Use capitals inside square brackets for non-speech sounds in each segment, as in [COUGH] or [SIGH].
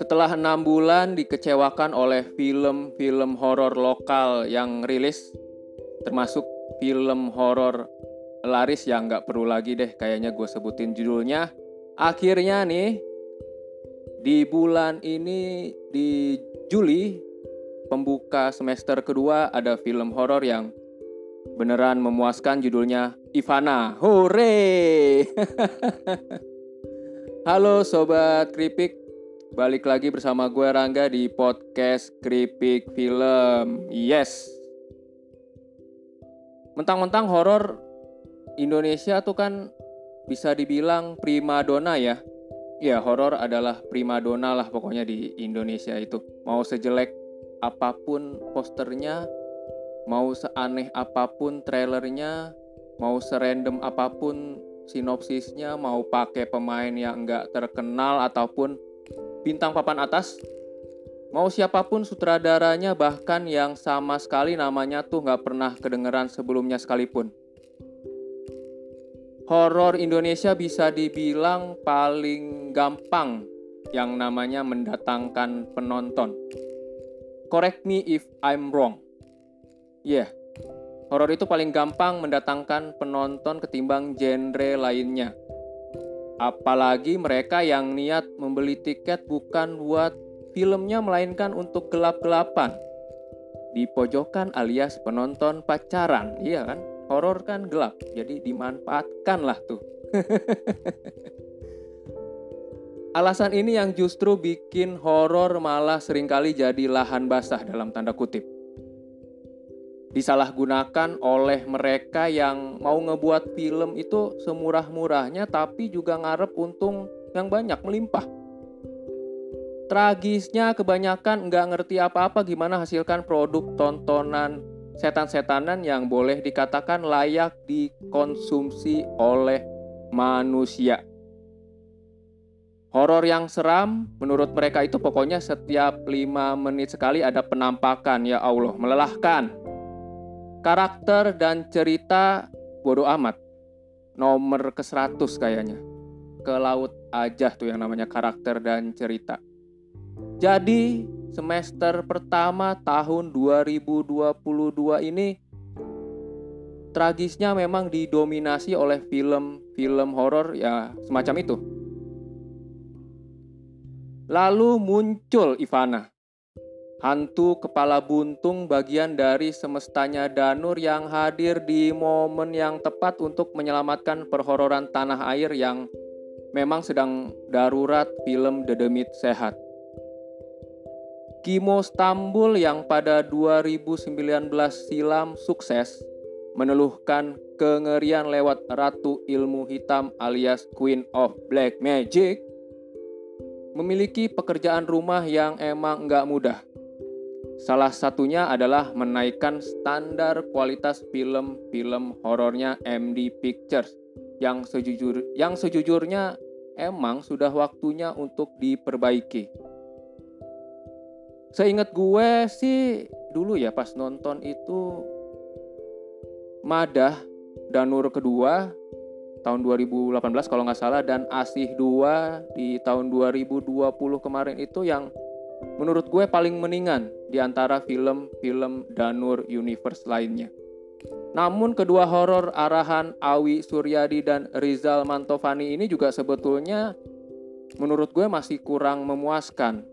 Setelah enam bulan dikecewakan oleh film-film horor lokal yang rilis, termasuk film horor laris yang nggak perlu lagi deh kayaknya gue sebutin judulnya. Akhirnya nih di bulan ini di Juli pembuka semester kedua ada film horor yang beneran memuaskan judulnya Ivana. Hore! [LAUGHS] Halo sobat Kripik, balik lagi bersama gue Rangga di podcast Kripik Film. Yes. Mentang-mentang horor Indonesia tuh kan bisa dibilang primadona ya. Ya, horor adalah primadona lah pokoknya di Indonesia itu. Mau sejelek apa pun posternya, mau seaneh apa pun trailernya, mau serandom apa pun sinopsisnya, mau pakai pemain yang nggak terkenal ataupun bintang papan atas, mau siapa pun sutradaranya bahkan yang sama sekali namanya tuh nggak pernah kedengeran sebelumnya sekalipun horor Indonesia bisa dibilang paling gampang yang namanya mendatangkan penonton. Correct me if I'm wrong. Yeah, horor itu paling gampang mendatangkan penonton ketimbang genre lainnya. Apalagi mereka yang niat membeli tiket bukan buat filmnya melainkan untuk gelap-gelapan. Di pojokan alias penonton pacaran, iya kan? horor kan gelap, jadi dimanfaatkan lah tuh. [LAUGHS] Alasan ini yang justru bikin horor malah sering kali jadi lahan basah dalam tanda kutip. Disalahgunakan oleh mereka yang mau ngebuat film itu semurah-murahnya tapi juga ngarep untung yang banyak melimpah. Tragisnya kebanyakan nggak ngerti apa-apa gimana hasilkan produk tontonan setan-setanan yang boleh dikatakan layak dikonsumsi oleh manusia. Horor yang seram menurut mereka itu pokoknya setiap 5 menit sekali ada penampakan ya Allah melelahkan. Karakter dan cerita bodoh amat. Nomor ke 100 kayaknya. Ke laut aja tuh yang namanya karakter dan cerita. Jadi semester pertama tahun 2022 ini tragisnya memang didominasi oleh film-film horor ya semacam itu. Lalu muncul Ivana, hantu kepala buntung bagian dari semestanya Danur yang hadir di momen yang tepat untuk menyelamatkan perhororan tanah air yang memang sedang darurat film Dedemit Sehat. Kimo Stambul yang pada 2019 silam sukses meneluhkan kengerian lewat Ratu Ilmu Hitam alias Queen of Black Magic memiliki pekerjaan rumah yang emang nggak mudah. Salah satunya adalah menaikkan standar kualitas film-film horornya MD Pictures yang sejujur yang sejujurnya emang sudah waktunya untuk diperbaiki. Seingat gue sih dulu ya pas nonton itu Madah Danur kedua tahun 2018 kalau nggak salah dan Asih 2 di tahun 2020 kemarin itu yang menurut gue paling mendingan di antara film-film Danur Universe lainnya. Namun kedua horor arahan Awi Suryadi dan Rizal Mantovani ini juga sebetulnya menurut gue masih kurang memuaskan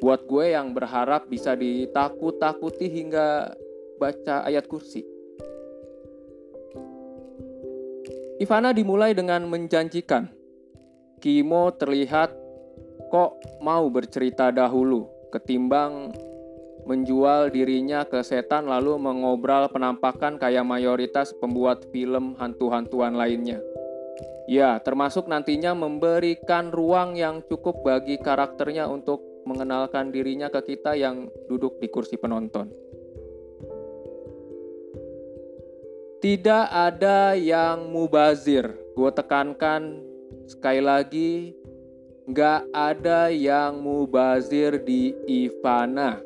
Buat gue yang berharap bisa ditakut-takuti hingga baca ayat kursi. Ivana dimulai dengan menjanjikan. Kimo terlihat kok mau bercerita dahulu ketimbang menjual dirinya ke setan lalu mengobral penampakan kayak mayoritas pembuat film hantu-hantuan lainnya. Ya, termasuk nantinya memberikan ruang yang cukup bagi karakternya untuk mengenalkan dirinya ke kita yang duduk di kursi penonton. Tidak ada yang mubazir. Gue tekankan sekali lagi, nggak ada yang mubazir di Ivana.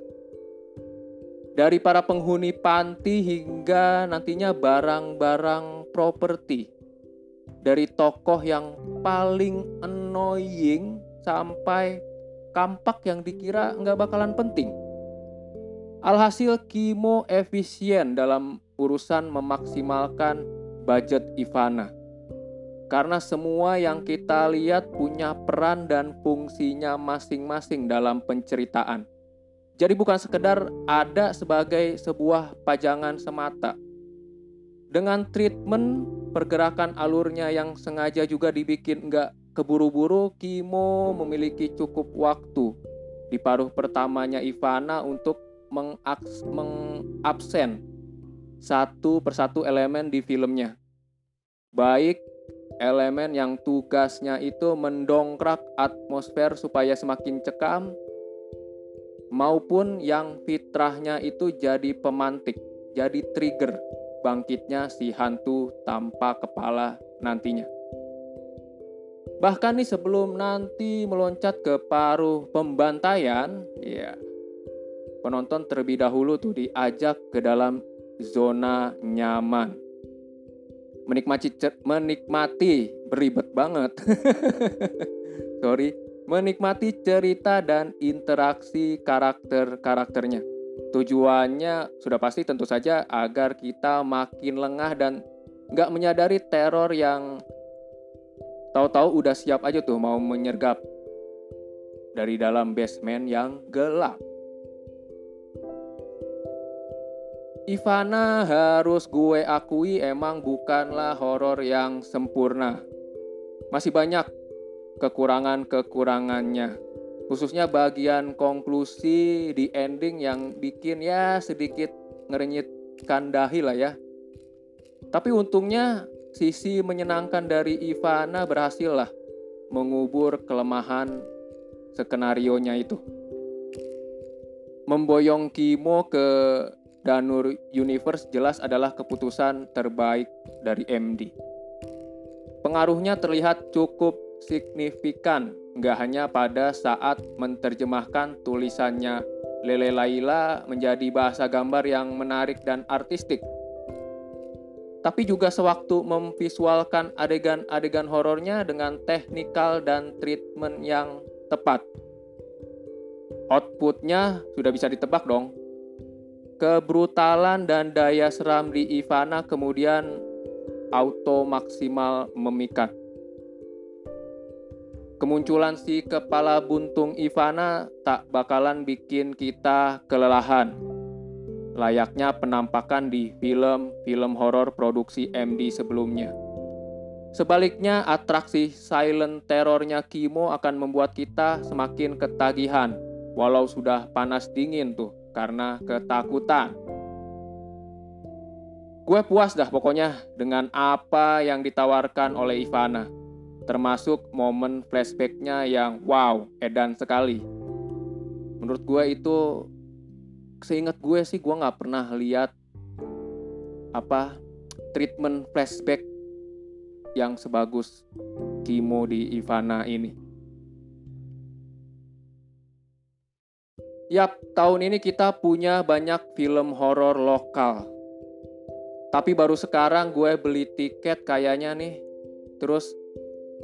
Dari para penghuni panti hingga nantinya barang-barang properti. dari tokoh yang paling annoying sampai kampak yang dikira nggak bakalan penting. Alhasil Kimo efisien dalam urusan memaksimalkan budget Ivana. Karena semua yang kita lihat punya peran dan fungsinya masing-masing dalam penceritaan. Jadi bukan sekedar ada sebagai sebuah pajangan semata. Dengan treatment pergerakan alurnya yang sengaja juga dibikin nggak keburu-buru, Kimo memiliki cukup waktu di paruh pertamanya Ivana untuk mengabsen satu persatu elemen di filmnya. Baik elemen yang tugasnya itu mendongkrak atmosfer supaya semakin cekam maupun yang fitrahnya itu jadi pemantik, jadi trigger bangkitnya si hantu tanpa kepala nantinya. Bahkan nih sebelum nanti meloncat ke paruh pembantaian, ya penonton terlebih dahulu tuh diajak ke dalam zona nyaman. Menikmati menikmati beribet banget. [LAUGHS] Sorry, menikmati cerita dan interaksi karakter-karakternya. Tujuannya sudah pasti tentu saja agar kita makin lengah dan nggak menyadari teror yang tahu-tahu udah siap aja tuh mau menyergap dari dalam basement yang gelap. Ivana harus gue akui emang bukanlah horor yang sempurna. Masih banyak kekurangan-kekurangannya. Khususnya bagian konklusi di ending yang bikin ya sedikit ngerenyitkan dahi lah ya. Tapi untungnya sisi menyenangkan dari Ivana berhasil lah mengubur kelemahan skenario-nya itu. Memboyong Kimo ke Danur Universe jelas adalah keputusan terbaik dari MD. Pengaruhnya terlihat cukup signifikan, nggak hanya pada saat menerjemahkan tulisannya Lele Laila menjadi bahasa gambar yang menarik dan artistik, tapi juga sewaktu memvisualkan adegan-adegan horornya dengan teknikal dan treatment yang tepat. Outputnya sudah bisa ditebak dong. Kebrutalan dan daya seram di Ivana kemudian auto maksimal memikat. Kemunculan si kepala buntung Ivana tak bakalan bikin kita kelelahan. Layaknya penampakan di film-film horor produksi MD sebelumnya. Sebaliknya, atraksi silent terornya Kimo akan membuat kita semakin ketagihan, walau sudah panas dingin tuh karena ketakutan. Gue puas dah pokoknya dengan apa yang ditawarkan oleh Ivana termasuk momen flashbacknya yang wow, edan sekali. Menurut gue itu, seingat gue sih gue nggak pernah lihat apa treatment flashback yang sebagus Kimo di Ivana ini. Yap, tahun ini kita punya banyak film horor lokal. Tapi baru sekarang gue beli tiket kayaknya nih. Terus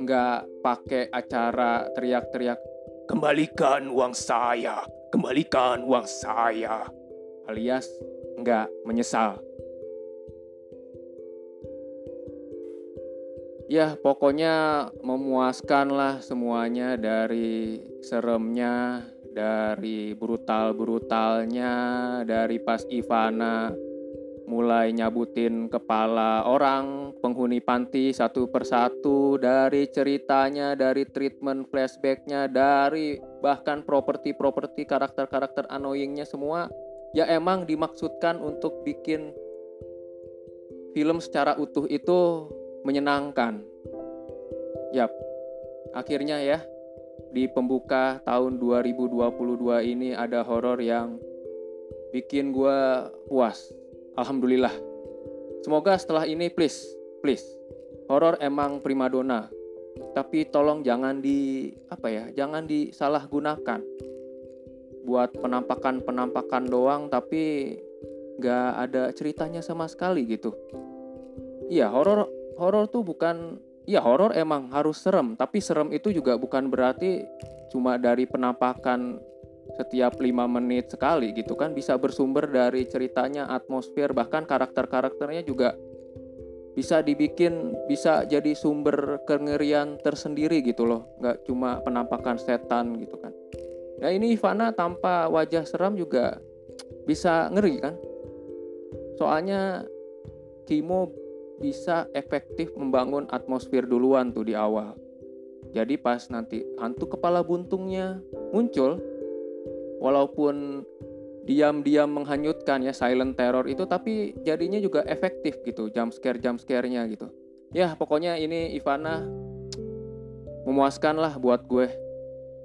nggak pakai acara teriak-teriak kembalikan uang saya, kembalikan uang saya, alias nggak menyesal. Ya pokoknya memuaskan lah semuanya dari seremnya, dari brutal-brutalnya, dari pas Ivana mulai nyabutin kepala orang, penghuni panti satu persatu, dari ceritanya, dari treatment flashbacknya, dari bahkan properti-properti karakter-karakter annoyingnya semua, ya emang dimaksudkan untuk bikin film secara utuh itu menyenangkan. Yap, akhirnya ya di pembuka tahun 2022 ini ada horor yang bikin gue puas Alhamdulillah. Semoga setelah ini please, please. Horor emang primadona. Tapi tolong jangan di apa ya? Jangan disalahgunakan. Buat penampakan-penampakan doang tapi nggak ada ceritanya sama sekali gitu. Iya, horor horor tuh bukan Iya horor emang harus serem, tapi serem itu juga bukan berarti cuma dari penampakan setiap lima menit sekali gitu kan bisa bersumber dari ceritanya atmosfer bahkan karakter-karakternya juga bisa dibikin bisa jadi sumber kengerian tersendiri gitu loh nggak cuma penampakan setan gitu kan. Nah ini Ivana tanpa wajah seram juga bisa ngeri kan? Soalnya Kimo bisa efektif membangun atmosfer duluan tuh di awal. Jadi pas nanti hantu kepala buntungnya muncul walaupun diam-diam menghanyutkan ya silent terror itu tapi jadinya juga efektif gitu jump scare jump scare-nya gitu. Ya pokoknya ini Ivana memuaskan lah buat gue.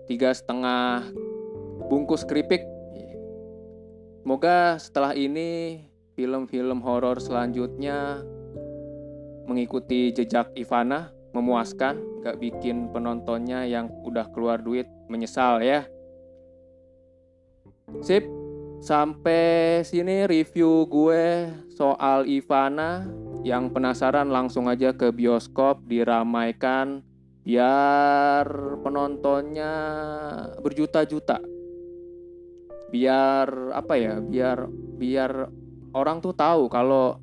Tiga setengah bungkus keripik. Semoga setelah ini film-film horor selanjutnya mengikuti jejak Ivana memuaskan gak bikin penontonnya yang udah keluar duit menyesal ya sip Sampai sini review gue soal Ivana. Yang penasaran langsung aja ke bioskop diramaikan biar penontonnya berjuta-juta. Biar apa ya? Biar biar orang tuh tahu kalau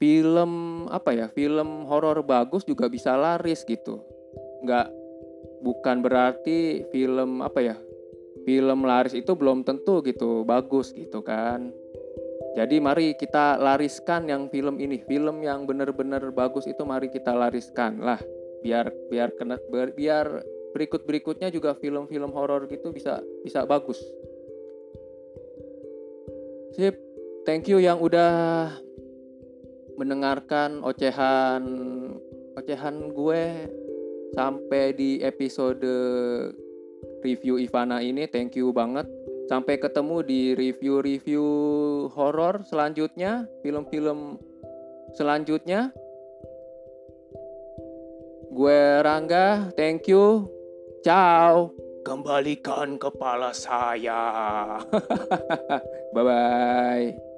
film apa ya? Film horor bagus juga bisa laris gitu. Nggak bukan berarti film apa ya? film laris itu belum tentu gitu bagus gitu kan. Jadi mari kita lariskan yang film ini, film yang benar-benar bagus itu mari kita lariskan lah, biar biar kena biar berikut berikutnya juga film-film horor gitu bisa bisa bagus. Sip, thank you yang udah mendengarkan ocehan ocehan gue sampai di episode review Ivana ini. Thank you banget. Sampai ketemu di review-review horor selanjutnya, film-film selanjutnya. Gue Rangga, thank you. Ciao. Kembalikan kepala saya. [LAUGHS] Bye-bye.